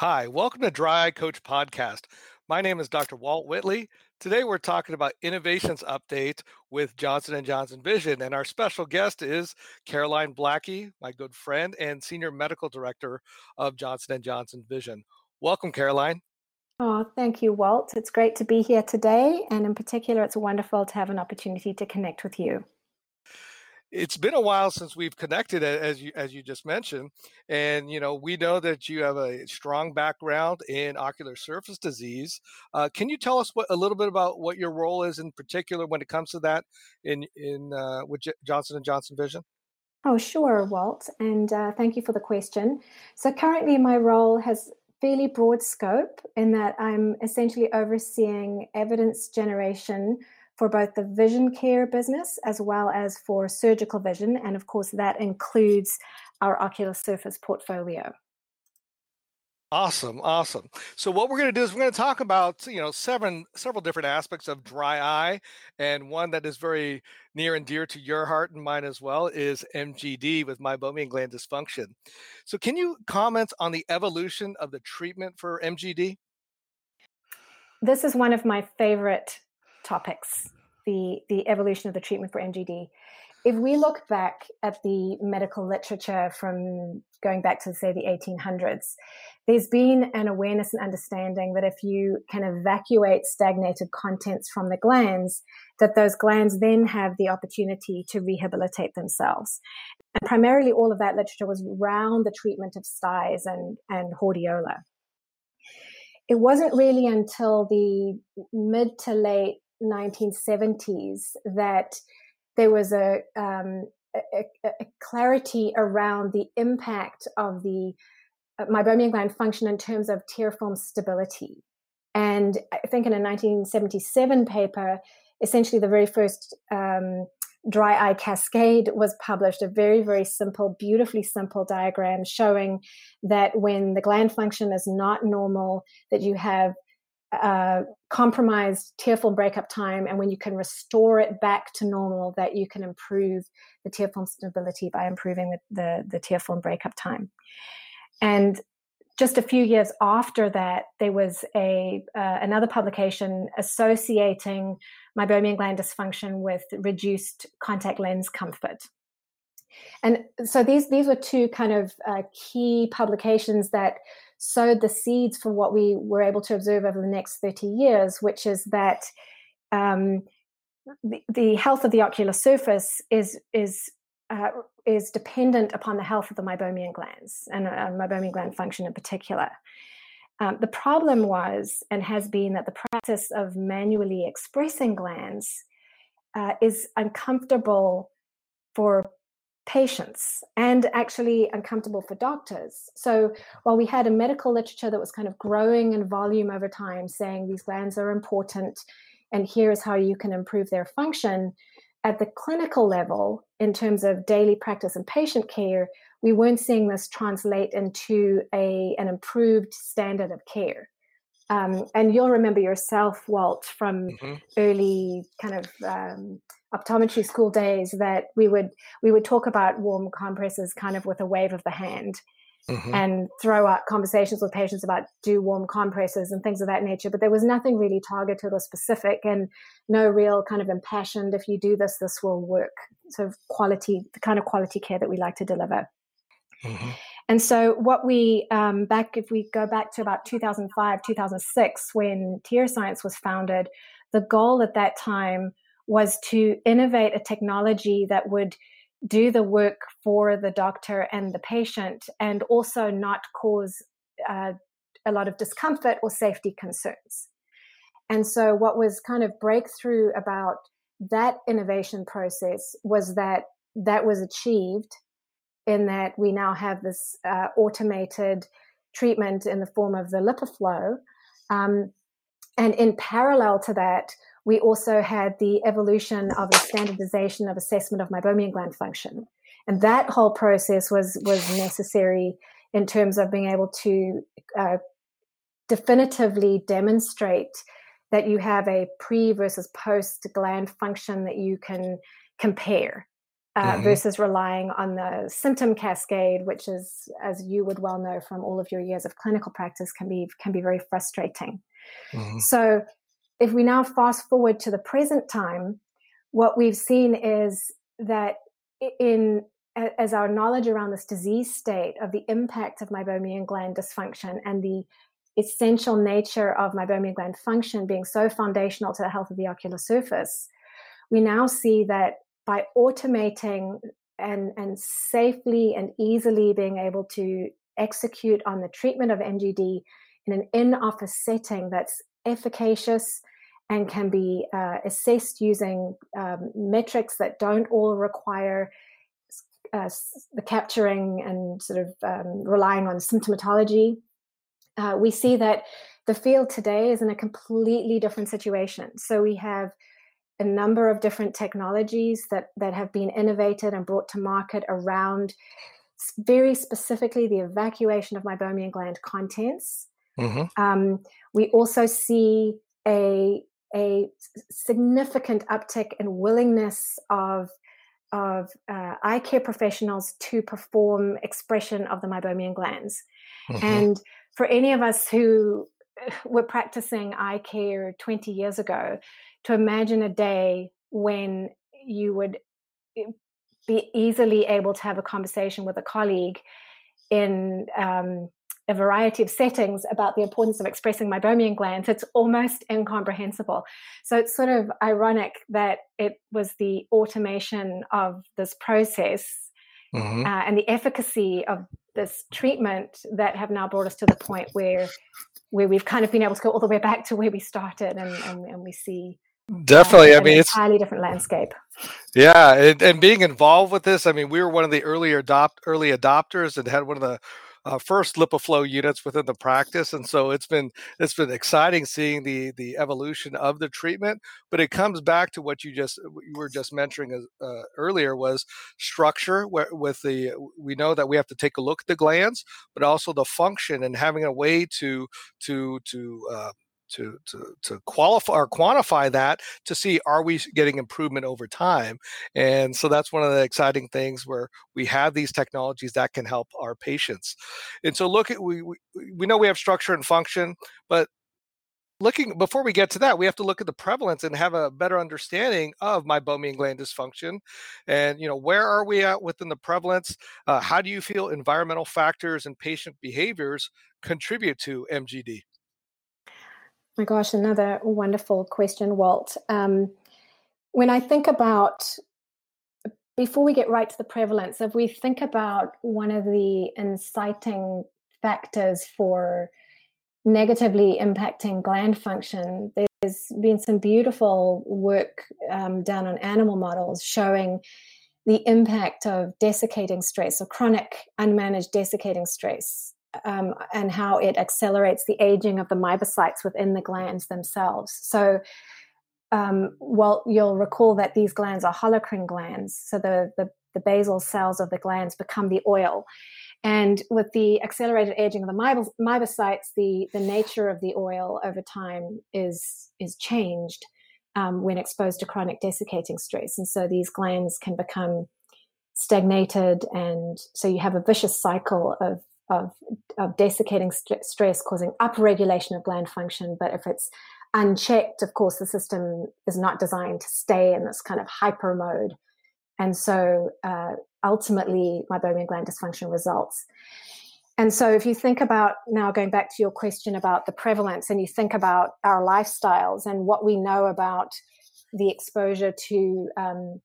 Hi, welcome to Dry Eye Coach Podcast. My name is Dr. Walt Whitley. Today we're talking about innovations update with Johnson & Johnson Vision and our special guest is Caroline Blackie, my good friend and senior medical director of Johnson & Johnson Vision. Welcome Caroline. Oh, thank you Walt. It's great to be here today and in particular it's wonderful to have an opportunity to connect with you it's been a while since we've connected as you as you just mentioned and you know we know that you have a strong background in ocular surface disease. Uh, can you tell us what a little bit about what your role is in particular when it comes to that in in uh, with J- johnson and johnson vision? Oh sure walt and uh, thank you for the question. So currently my role has fairly broad scope in that i'm essentially overseeing evidence generation for both the vision care business as well as for surgical vision. And of course, that includes our ocular surface portfolio. Awesome, awesome. So what we're going to do is we're going to talk about you know seven several different aspects of dry eye, and one that is very near and dear to your heart and mine as well is MGD with meibomian gland dysfunction. So can you comment on the evolution of the treatment for MGD? This is one of my favorite topics, the, the evolution of the treatment for MGD. If we look back at the medical literature from going back to, say, the 1800s, there's been an awareness and understanding that if you can evacuate stagnated contents from the glands, that those glands then have the opportunity to rehabilitate themselves. And primarily all of that literature was around the treatment of styes and, and hordeola. It wasn't really until the mid to late 1970s that there was a, um, a, a, clarity around the impact of the uh, meibomian gland function in terms of tear film stability. And I think in a 1977 paper, essentially the very first um, dry eye cascade was published, a very, very simple, beautifully simple diagram showing that when the gland function is not normal, that you have uh, compromised tear film breakup time and when you can restore it back to normal that you can improve the tear film stability by improving the, the, the tear film breakup time. And just a few years after that there was a uh, another publication associating meibomian gland dysfunction with reduced contact lens comfort. And so these these were two kind of uh, key publications that sowed the seeds for what we were able to observe over the next 30 years, which is that um, the, the, health of the ocular surface is is uh, is dependent upon the health of the meibomian glands and uh, meibomian gland function in particular. Um, the problem was and has been that the practice of manually expressing glands uh, is uncomfortable for patients and actually uncomfortable for doctors. So while we had a medical literature that was kind of growing in volume over time, saying these glands are important and here's how you can improve their function, at the clinical level, in terms of daily practice and patient care, we weren't seeing this translate into a, an improved standard of care. Um, and you'll remember yourself, Walt, from mm-hmm. early kind of um, optometry school days that we would we would talk about warm compresses kind of with a wave of the hand mm-hmm. and throw out conversations with patients about do warm compresses and things of that nature but there was nothing really targeted or specific and no real kind of impassioned if you do this this will work sort of quality the kind of quality care that we like to deliver mm-hmm. And so, what we um, back, if we go back to about 2005, 2006, when TearScience was founded, the goal at that time was to innovate a technology that would do the work for the doctor and the patient and also not cause uh, a lot of discomfort or safety concerns. And so, what was kind of breakthrough about that innovation process was that that was achieved in that we now have this uh, automated treatment in the form of the LipiFlow. Um, and in parallel to that, we also had the evolution of the standardization of assessment of meibomian gland function. And that whole process was, was necessary in terms of being able to uh, definitively demonstrate that you have a pre versus post gland function that you can compare. uh, mm-hmm. versus relying on the symptom cascade, which is, as you would well know from all of your years of clinical practice, can be can be very frustrating. Mm-hmm. So, if we now fast forward to the present time, what we've seen is that in as our knowledge around this disease state of the impact of meibomian gland dysfunction and the essential nature of meibomian gland function being so foundational to the health of the ocular surface, we now see that by automating and, and safely and easily being able to execute on the treatment of MGD in an in office setting that's efficacious and can be uh, assessed using um, metrics that don't all require uh, the capturing and sort of um, relying on symptomatology. Uh, we see that the field today is in a completely different situation. So we have a number of different technologies that that have been innovated and brought to market around very specifically the evacuation of meibomian gland contents. Mm-hmm. Um, we also see a a significant uptick in willingness of of uh, eye care professionals to perform expression of the meibomian glands. Mm-hmm. And for any of us who were practicing eye care 20 years ago, to imagine a day when you would be easily able to have a conversation with a colleague in um, a variety of settings about the importance of expressing meibomian glands, it's almost incomprehensible. So it's sort of ironic that it was the automation of this process mm-hmm. uh, and the efficacy of this treatment that have now brought us to the point where where we've kind of been able to go all the way back to where we started and, and, and we see Definitely. I mean, it's entirely different landscape. Yeah, and, and, being involved with this, I mean, we were one of the early adopt early adopters and had one of the uh, first LipiFlow units within the practice, and so it's been it's been exciting seeing the the evolution of the treatment. But it comes back to what you just you were just mentioning uh, earlier was structure. Where, with the we know that we have to take a look at the glands, but also the function and having a way to to to uh, to to to qualify or quantify that to see are we getting improvement over time? And so that's one of the exciting things where we have these technologies that can help our patients. And so look at we we, we know we have structure and function but looking before we get to that we have to look at the prevalence and have a better understanding of meibomian gland dysfunction. And you know where are we at within the prevalence? Uh, how do you feel environmental factors and patient behaviors contribute to mgd my gosh, another wonderful question, Walt. Um, when I think about, before we get right to the prevalence, if we think about one of the inciting factors for negatively impacting gland function, there's been some beautiful work um, done on animal models showing the impact of desiccating stress or chronic unmanaged desiccating stress um, and how it accelerates the aging of the meibocytes within the glands themselves. So, um, well, you'll recall that these glands are holocrine glands. So the, the, the basal cells of the glands become the oil. And with the accelerated aging of the meibocytes, the, the nature of the oil over time is, is changed um, when exposed to chronic desiccating stress. And so these glands can become stagnated. And so you have a vicious cycle of of, of desiccating st- stress causing upregulation of gland function. But if it's unchecked, of course, the system is not designed to stay in this kind of hyper mode. And so uh, ultimately, meibomian gland dysfunction results. And so, if you think about now going back to your question about the prevalence, and you think about our lifestyles and what we know about the exposure to um,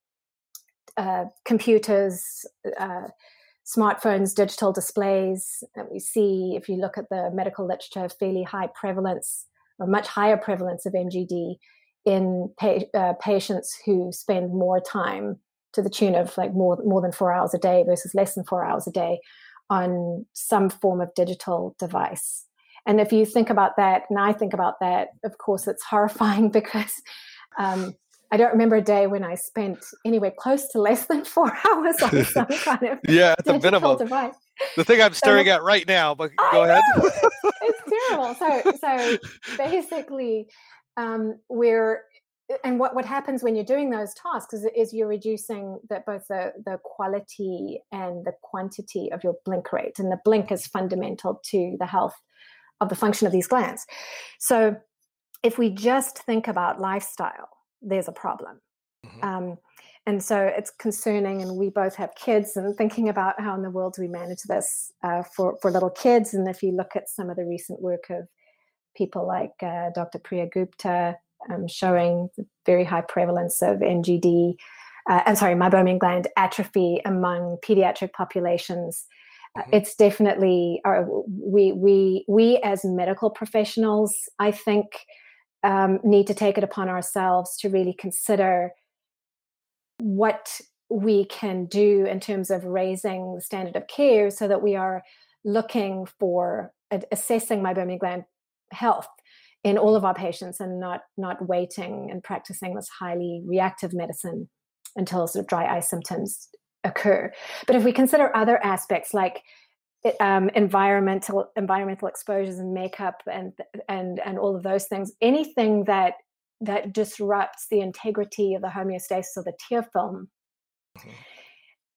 uh, computers, uh, smartphones, digital displays. And we see, if you look at the medical literature, fairly high prevalence or much higher prevalence of MGD in pa- uh, patients who spend more time to the tune of like more more than four hours a day versus less than four hours a day on some form of digital device. And if you think about that, and I think about that, of course, it's horrifying because um, I don't remember a day when I spent anywhere close to less than four hours on some kind of yeah, at the minimum. Device. The thing I'm staring so, at right now, but go ahead. it's terrible. So, so basically, um, we're and what, what happens when you're doing those tasks is, is you're reducing the, both the, the quality and the quantity of your blink rate. And the blink is fundamental to the health of the function of these glands. So if we just think about lifestyle, there's a problem. Mm-hmm. Um, and so it's concerning and we both have kids and thinking about how in the world do we manage this uh, for, for little kids and if you look at some of the recent work of people like uh, dr Preeya Gupta um, showing very high prevalence of MGD uh, i'm sorry meibomian gland atrophy among pediatric populations uh, mm-hmm. it's definitely uh, we we we as medical professionals i think um, need to take it upon ourselves to really consider what we can do in terms of raising the standard of care so that we are looking for assessing meibomian gland health in all of our patients and not not waiting and practicing this highly reactive medicine until sort of dry eye symptoms occur. But if we consider other aspects like um, environmental environmental exposures and makeup and and and all of those things anything that that disrupts the integrity of the homeostasis of the tear film mm-hmm.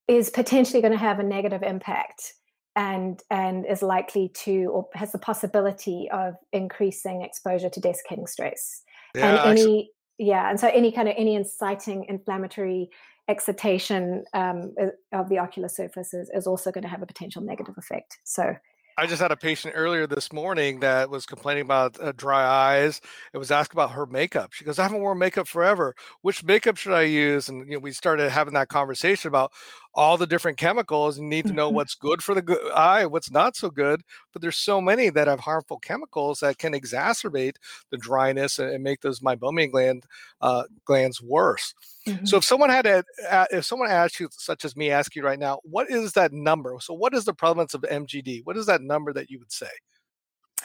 is potentially going to have a negative impact and and is likely to or has the possibility of increasing exposure to desiccating stress yeah, and any actually, yeah and so any kind of any inciting inflammatory excitation um, of the ocular surface is, is also going to have a potential negative effect so I just had a patient earlier this morning that was complaining about uh, dry eyes. It was asked about her makeup. She goes, "I haven't worn makeup forever. Which makeup should I use?" And you know, we started having that conversation about all the different chemicals. You need to know mm-hmm. what's good for the good eye, what's not so good. But there's so many that have harmful chemicals that can exacerbate the dryness and, make those meibomian gland uh, glands worse. Mm-hmm. So if someone had a, if someone asked you, such as me, ask you right now, what is that number? So what is the prevalence of MGD? What is that number that you would say?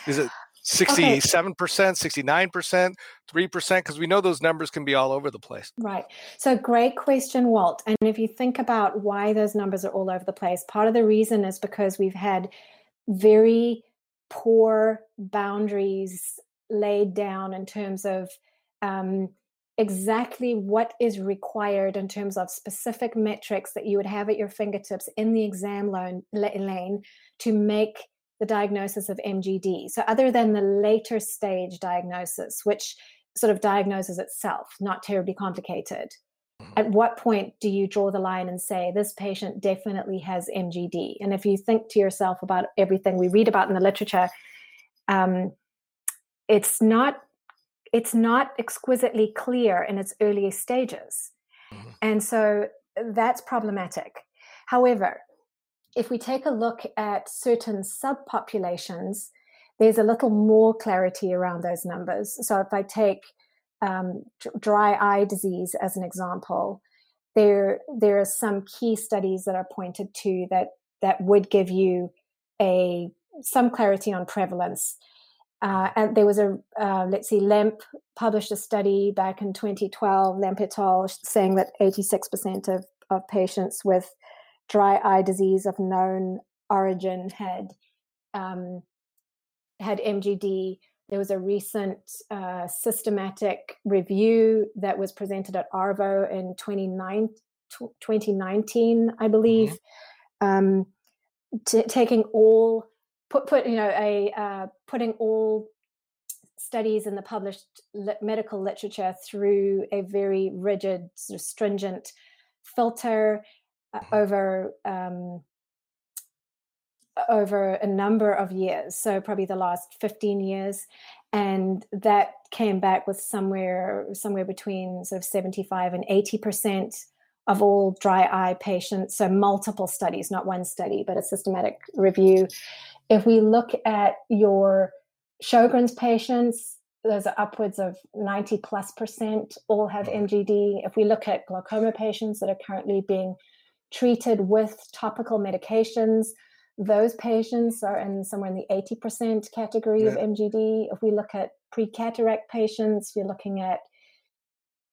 Is it 67%, 69%, 3%? Because we know those numbers can be all over the place. Right. So, great question, Walt. And if you think about why those numbers are all over the place, part of the reason is because we've had very poor boundaries laid down in terms of um, exactly what is required in terms of specific metrics that you would have at your fingertips in the exam lane to make the diagnosis of MGD. So, other than the later stage diagnosis, which sort of diagnoses itself, not terribly complicated, mm-hmm. at what point do you draw the line and say this patient definitely has MGD? And if you think to yourself about everything we read about in the literature, um, it's not it's not exquisitely clear in its earliest stages, mm-hmm. and so that's problematic. However, if we take a look at certain subpopulations, there's a little more clarity around those numbers. So if I take um, dry eye disease as an example, there there are some key studies that are pointed to that that would give you a some clarity on prevalence. Uh, and there was a uh, let's see, Lemp published a study back in 2012, Lemp et al., saying that 86% of of patients with dry eye disease of known origin had um, had MGD. There was a recent uh, systematic review that was presented at ARVO in 2019, I believe, mm-hmm. um, t- taking all put put you know a uh, putting all studies in the published li- medical literature through a very rigid, sort of stringent filter Uh, mm-hmm. over um, over a number of years, so probably the last 15 years, and that came back with somewhere somewhere between sort of 75 and 80 percent of all dry eye patients. So multiple studies, not one study, but a systematic review. If we look at your Sjogren's patients, those are upwards of 90 plus percent all have mm-hmm. MGD. If we look at glaucoma patients that are currently being treated with topical medications. Those patients are in somewhere in the 80% category yeah. of MGD. If we look at pre cataract patients, you're looking at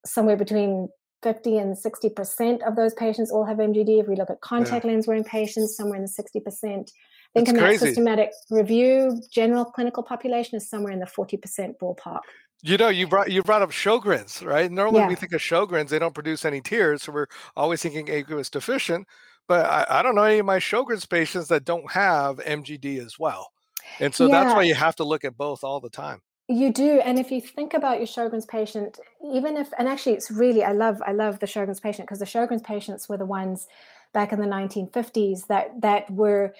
somewhere between 50 and 60% of those patients all have MGD. If we look at contact yeah. lens wearing patients, somewhere in the 60%. I think in that systematic review, general clinical population is somewhere in the 40% ballpark. You know, you brought you brought up Sjogren's, right? Normally Yeah. we think of Sjogren's, they don't produce any tears, so we're always thinking aqueous deficient. But I, I don't know any of my Sjogren's patients that don't have MGD as well. And so that's why you have to look at both all the time. you do. And if you think about your Sjogren's patient, even if, and actually, it's really, I love, I love the Sjogren's patient because the Sjogren's patients were the ones back in the 1950s that that were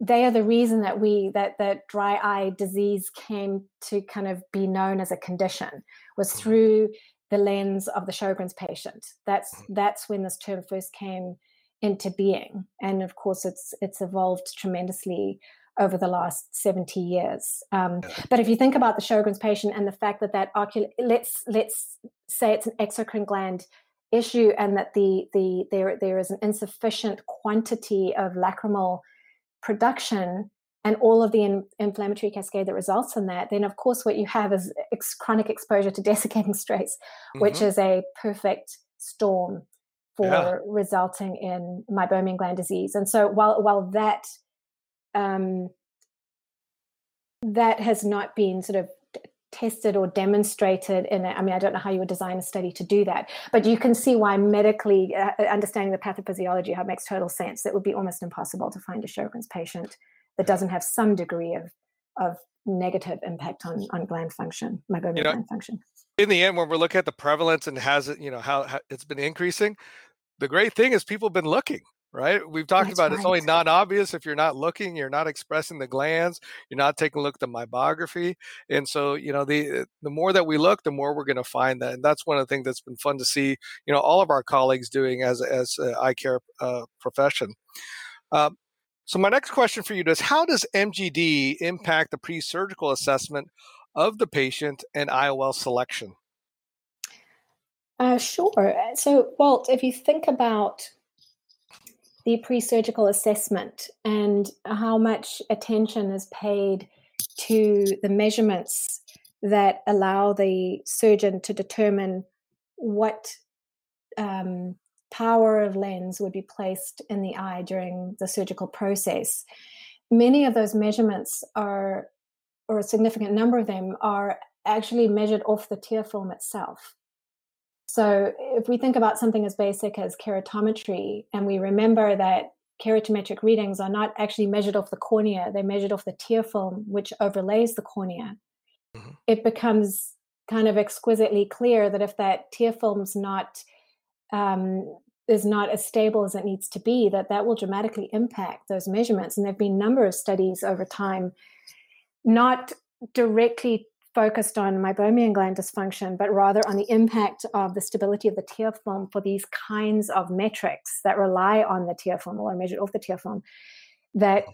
they are the reason that we that that dry eye disease came to kind of be known as a condition was Mhm, through the lens of the Sjogren's patient. That's mhm. that's when this term first came into being, and of course, it's it's evolved tremendously over the last 70 years. Um, Yeah. but if you think about the Sjogren's patient and the fact that that ocular let's let's say it's an exocrine gland issue and that the the there there is an insufficient quantity of lacrimal production and all of the in, inflammatory cascade that results in that, then of course what you have is ex- chronic exposure to desiccating stress, which Mhm. is a perfect storm Yeah. for resulting in meibomian gland disease. And so while while that um, that has not been sort of tested or demonstrated in it. I mean, I don't know how you would design a study to do that, but you can see why medically uh, uh, understanding the pathophysiology, how it makes total sense. It would be almost impossible to find a Sjogren's patient that doesn't have some degree of of negative impact on on gland function, You meibomian know, gland function. in the end, when we're looking at the prevalence and has it, you know, how, how it's been increasing, the great thing is people have been looking, right? We've talked That's about it's only right. not obvious if you're not looking, you're not expressing the glands, you're not taking a look at the meibography. And so, you know, the the more that we look, the more we're going to find that. And that's one of the things that's been fun to see, you know, all of our colleagues doing as as a eye care uh, profession. Um, so my next question for you is how does MGD impact the pre-surgical assessment of the patient and IOL selection? Uh, sure. Uh, So, Walt, if you think about the pre-surgical assessment and how much attention is paid to the measurements that allow the surgeon to determine what um, power of lens would be placed in the eye during the surgical process. Many of those measurements are, or a significant number of them, are actually measured off the tear film itself. So, if we think about something as basic as keratometry, and we remember that keratometric readings are not actually measured off the cornea, they're measured off the tear film, which overlays the cornea, Mhm. it becomes kind of exquisitely clear that if that tear film's not um, is not as stable as it needs to be, that that will dramatically impact those measurements. And there have been a number of studies over time, not directly focused on meibomian gland dysfunction, but rather on the impact of the stability of the tear film for these kinds of metrics that rely on the tear film or are measured off the tear film. That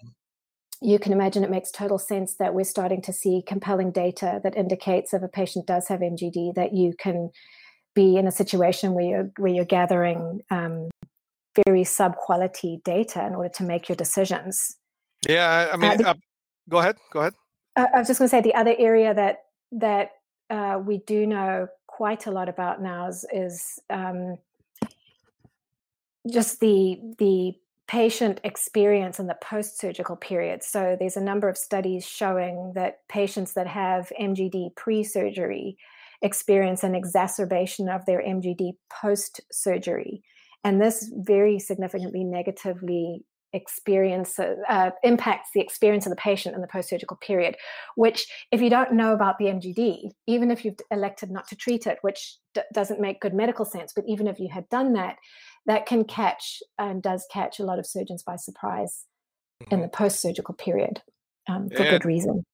you can imagine it makes total sense that we're starting to see compelling data that indicates if a patient does have MGD that you can be in a situation where you're where you're gathering um, very sub quality data in order to make your decisions. Yeah, I I Uh, mean, the, uh, go ahead, go ahead. I was just going to say the other area that that uh, we do know quite a lot about now is, is um, just the the patient experience in the post-surgical period. So there's a number of studies showing that patients that have MGD pre-surgery experience an exacerbation of their MGD post-surgery, and this very significantly negatively experience uh, uh, impacts the experience of the patient in the post-surgical period. Which, if you don't know about the MGD, even if you've elected not to treat it, which d- doesn't make good medical sense, but even if you had done that, that can catch and does catch a lot of surgeons by surprise in Mhm. the post-surgical period um, for And good reason.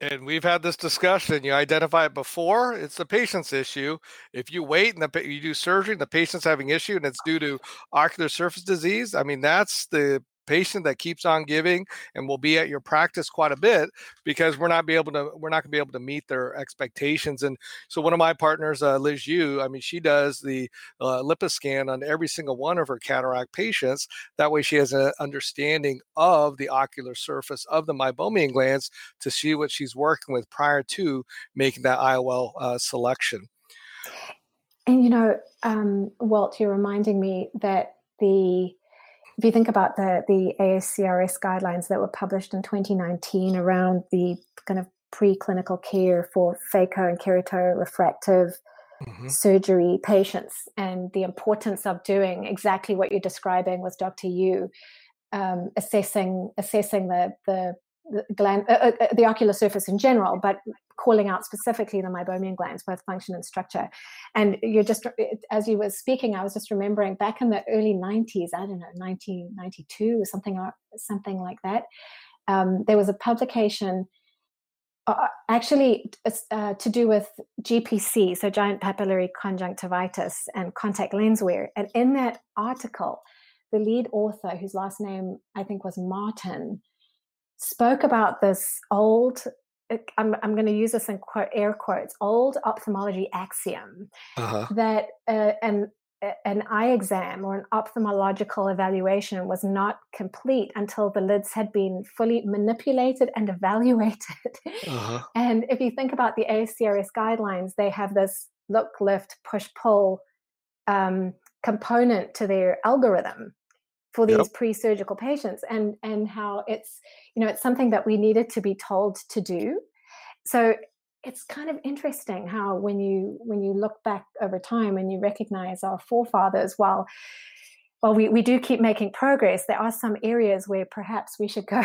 and we've had this discussion. You identify it before; it's the patient's issue. If you wait and the you do surgery, and the patient's having issue, and it's due to ocular surface disease. I mean, that's the patient that keeps on giving and will be at your practice quite a bit because we're not be able to we're not going to be able to meet their expectations. And so one of my partners uh, Liz Yeu i mean she does the uh, LipiScan on every single one of her cataract patients. That way she has an understanding of the ocular surface of the meibomian glands to see what she's working with prior to making that iol uh, selection. And you know, um, Walt, you're reminding me that the if you think about the the ASCRS guidelines that were published in 2019 around the kind of preclinical care for phaco and kerato refractive mm-hmm. surgery patients and the importance of doing exactly what you're describing with Dr. Yeu, um, assessing assessing the the the, gland, uh, uh, uh, the ocular surface in general, but calling out specifically the meibomian glands, both function and structure. And you're just, as you were speaking, I was just remembering back in the early 90s, I don't know, 1992 or something, something like that. Um, there was a publication uh, actually uh, to do with GPC, so giant papillary conjunctivitis and contact lens wear. And in that article, the lead author, whose last name I think was Martin, spoke about this old I'm, I'm going to use this in quote, air quotes old ophthalmology axiom uh-huh. that uh, an an eye exam or an ophthalmological evaluation was not complete until the lids had been fully manipulated and evaluated. Uh-huh. And if you think about the ACRS guidelines, they have this look, lift, push, pull um, component to their algorithm for these yep. pre-surgical patients and and how it's you know it's something that we needed to be told to do so it's kind of interesting how when you when you look back over time and you recognize our forefathers while well we, we do keep making progress there are some areas where perhaps we should go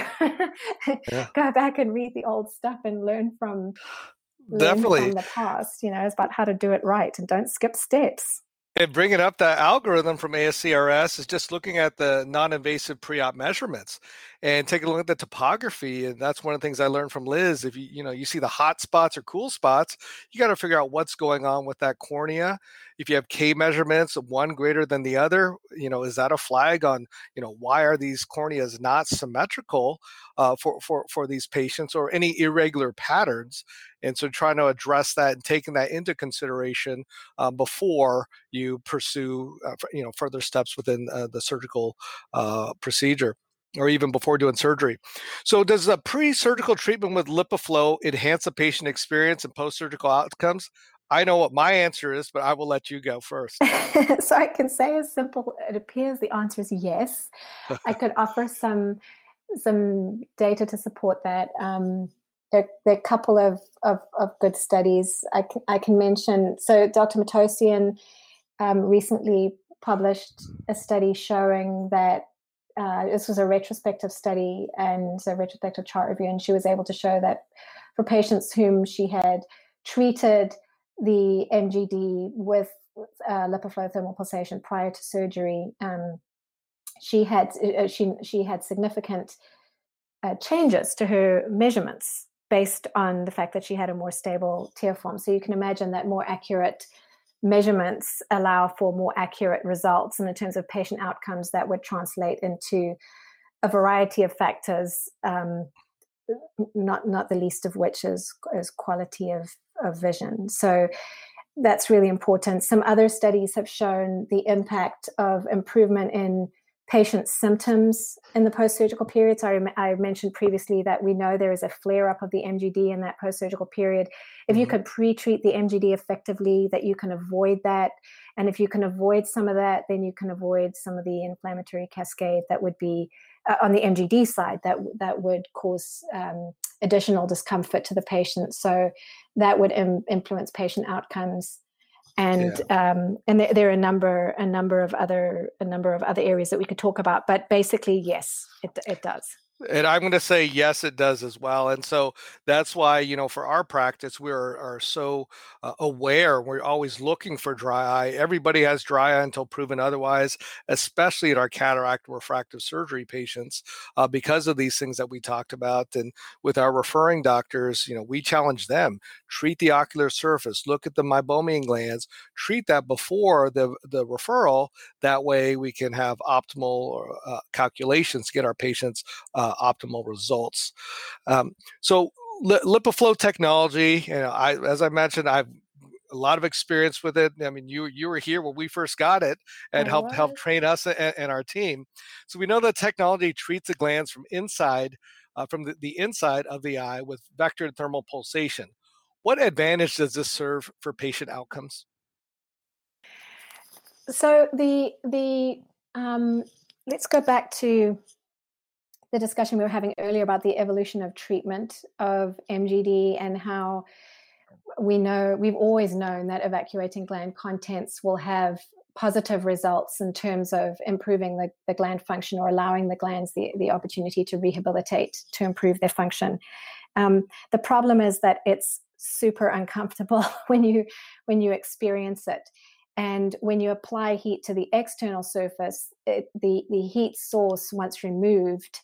yeah. go back and read the old stuff and learn from definitely learn from the past you know it's about how to do it right and don't skip steps bringing up that algorithm from ASCRS is just looking at the non-invasive pre-op measurements and take a look at the topography. And that's one of the things I learned from Liz. If you you know you see the hot spots or cool spots, you got to figure out what's going on with that cornea. If you have K measurements, one greater than the other, you know, is that a flag on you know why are these corneas not symmetrical uh, for for for these patients or any irregular patterns? And so trying to address that and taking that into consideration um, before you pursue uh, you know further steps within uh, the surgical uh, procedure or even before doing surgery. So, does a pre surgical treatment with LipiFlow enhance the patient experience and post surgical outcomes? I know what my answer is, but I will let you go first. so, I can say as simple, it appears the answer is yes. I could offer some some data to support that. Um, there, there, are a couple of, of, of good studies I can, I can mention. So, Dr. Matossian um, recently published a study showing that uh, this was a retrospective study and a retrospective chart review, and she was able to show that for patients whom she had treated the MGD with uh, LipiFlow thermal pulsation prior to surgery, um, she had uh, she she had significant uh, changes to her measurements based on the fact that she had a more stable tear film. So you can imagine that more accurate measurements allow for more accurate results and in terms of patient outcomes that would translate into a variety of factors um, not not the least of which is is quality of, of vision. So that's really important. Some other studies have shown the impact of improvement in patient symptoms in the post-surgical period. So I, I, mentioned previously that we know there is a flare-up of the MGD in that post-surgical period. If mm-hmm. you could pre-treat the MGD effectively, that you can avoid that. And if you can avoid some of that, then you can avoid some of the inflammatory cascade that would be uh, on the MGD side that that would cause um, additional discomfort to the patient. So that would Im- influence patient outcomes and yeah. um, and there, there, are a number a number of other a number of other areas that we could talk about but basically yes it, it does and I'm going to say yes, it does as well. And so that's why you know for our practice we are, are so uh, aware. We're always looking for dry eye. Everybody has dry eye until proven otherwise, especially in our cataract refractive surgery patients, uh, because of these things that we talked about. And with our referring doctors, you know, we challenge them: treat the ocular surface, look at the meibomian glands, treat that before the the referral. That way we can have optimal uh, calculations to get our patients uh, optimal results. Um, so LipiFlow technology, you know, I, as I mentioned, I've a lot of experience with it. I mean, you you were here when we first got it and helped help train us and, and, our team. So we know that technology treats the glands from inside, uh, from the, the inside of the eye with vectored thermal pulsation. What advantage does this serve for patient outcomes? So the the um, let's go back to the discussion we were having earlier about the evolution of treatment of MGD and how we know we've always known that evacuating gland contents will have positive results in terms of improving the, the gland function or allowing the glands the, the opportunity to rehabilitate to improve their function. Um, the problem is that it's super uncomfortable when you when you experience it and when you apply heat to the external surface it, the the heat source once removed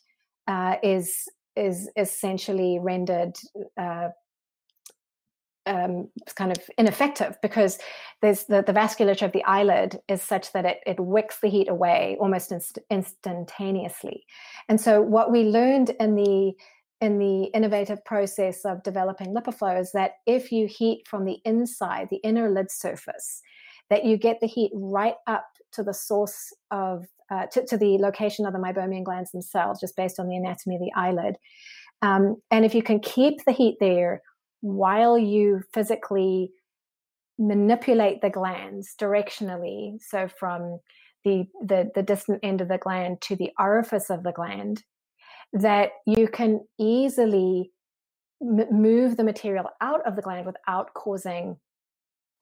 uh, is is essentially rendered uh, um, kind of ineffective because there's the, the vasculature of the eyelid is such that it, it wicks the heat away almost inst- instantaneously. And so what we learned in the in the innovative process of developing LipiFlow is that if you heat from the inside, the inner lid surface, that you get the heat right up to the source of uh, to, to, the location of the meibomian glands themselves, just based on the anatomy of the eyelid. Um, and if you can keep the heat there while you physically manipulate the glands directionally, so from the, the, the distant end of the gland to the orifice of the gland, that you can easily m- move the material out of the gland without causing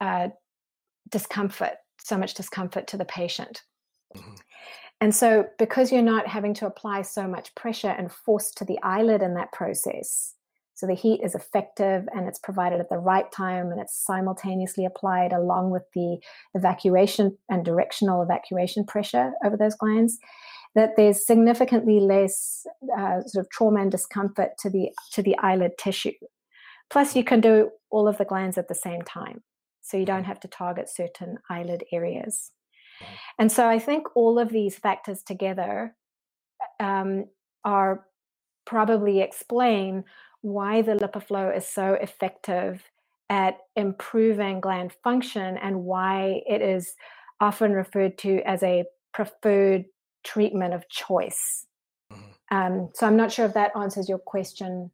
uh, discomfort, so much discomfort to the patient. Mm-hmm. And so, because you're not having to apply so much pressure and force to the eyelid in that process, so the heat is effective and it's provided at the right time and it's simultaneously applied along with the evacuation and directional evacuation pressure over those glands. That there's significantly less uh, sort of trauma and discomfort to the to the eyelid tissue. Plus, you can do all of the glands at the same time, so you don't have to target certain eyelid areas. And so, I think all of these factors together um, are probably explain why the LipiFlow is so effective at improving gland function and why it is often referred to as a preferred treatment of choice. Mm-hmm. Um, so I'm not sure if that answers your question.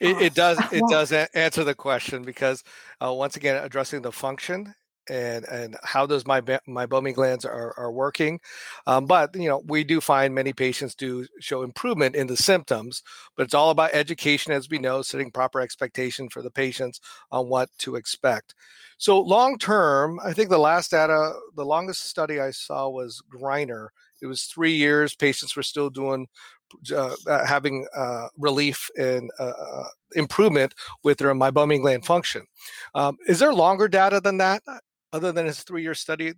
It, it does. It does answer the question because uh, once again, addressing the function and and how those my meibomian glands are, are working. Um, but you know, we do find many patients do show improvement in the symptoms, but it's all about education, as we know, setting proper expectation for the patients on what to expect. So long term, I think the last data, the longest study I saw was Greiner. It was three years. Patients were still doing uh, uh, having uh, relief and uh, uh, improvement with their meibomian gland function. Um, is there longer data than that? other than his three year study?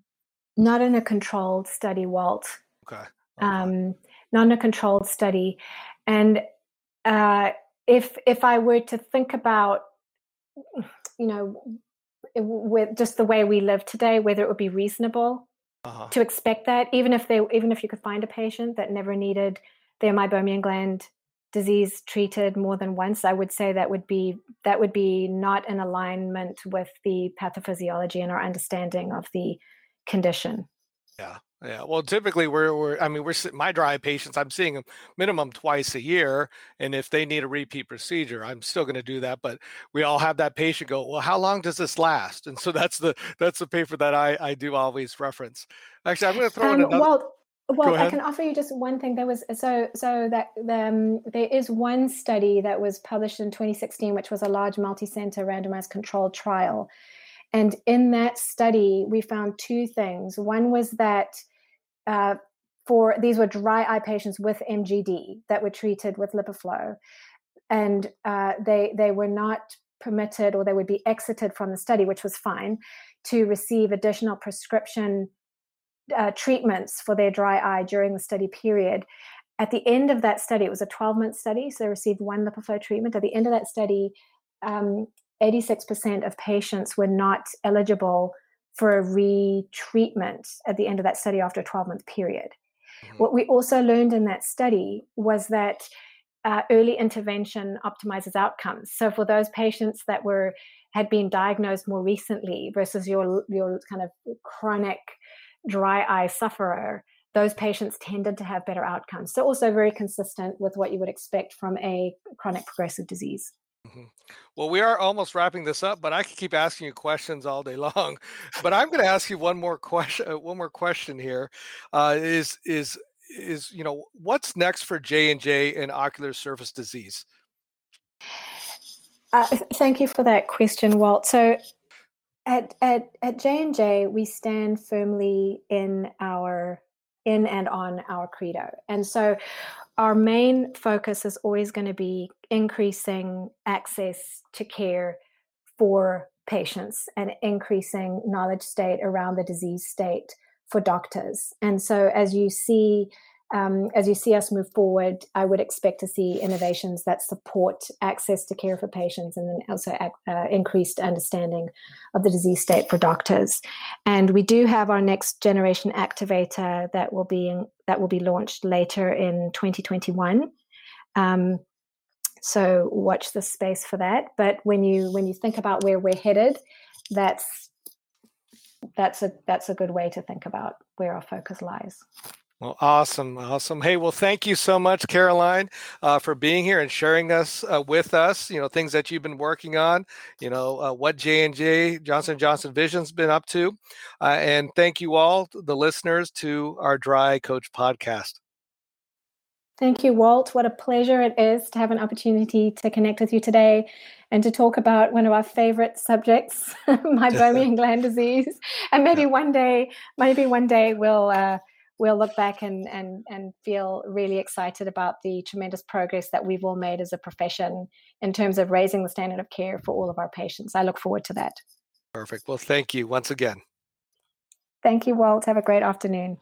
Not in a controlled study, Walt. Okay. okay. Um, not in a controlled study. And uh, if if I were to think about, you know, with just the way we live today, whether it would be reasonable uh-huh. to expect that, even if they, even if you could find a patient that never needed their meibomian gland disease treated more than once i would say that would be that would be not in alignment with the pathophysiology and our understanding of the condition. Yeah yeah. Well typically we're, we're i mean we're my dry patients i'm seeing them minimum twice a year and if they need a repeat procedure i'm still going to do that but we all have that patient go well how long does this last? And so that's the that's the paper that i i do always reference. Actually i'm going to throw um, in another well, well, I can offer you just one thing. There was so so that um, there is one study that was published in 2016, which was a large multi-center randomized controlled trial, and in that study we found two things. One was that uh, for these were dry eye patients with MGD that were treated with LipiFlow, and uh, they they were not permitted or they would be exited from the study, which was fine, to receive additional prescription uh, treatments for their dry eye during the study period. At the end of that study, it was a 12 month study, so they received one LipiFlow treatment. At the end of that study, um, 86% of patients were not eligible for a retreatment at the end of that study after a 12 month period. Mm-hmm. What we also learned in that study was that uh, early intervention optimizes outcomes. So for those patients that were had been diagnosed more recently versus your your kind of chronic dry eye sufferer, those patients tended to have better outcomes. So, also very consistent with what you would expect from a chronic progressive disease. Mm-hmm. Well, we are almost wrapping this up, but I could keep asking you questions all day long. But I'm going to ask you one more question. Uh, one more question here uh, is is is you know what's next for J and J in ocular surface disease? Uh, thank you for that question, Walt. So at at at J and J, we stand firmly in our in and on our credo, and so our main focus is always going to be increasing access to care for patients and increasing knowledge state around the disease state for doctors. And so, as you see um, as you see us move forward, I would expect to see innovations that support access to care for patients and then also uh, increased understanding of the disease state for doctors. And we do have our next generation activator that will be in, that will be launched later in 2021. Um, so watch the space for that. But when you when you think about where we're headed, that's that's a that's a good way to think about where our focus lies. Well, awesome, awesome. Hey, well, thank you so much, Caroline, uh, for being here and sharing us uh, with us. You know, things that you've been working on. You know, uh, what J and J Johnson Johnson Vision's been up to, uh, and thank you all, the listeners, to our Dry Coach podcast. Thank you, Walt. What a pleasure it is to have an opportunity to connect with you today and to talk about one of our favorite subjects, my meibomian gland disease. And maybe one day, maybe one day we'll uh, we'll look back and, and, and feel really excited about the tremendous progress that we've all made as a profession in terms of raising the standard of care for all of our patients. I look forward to that. Perfect. Well, thank you once again. Thank you, Walt. Have a great afternoon.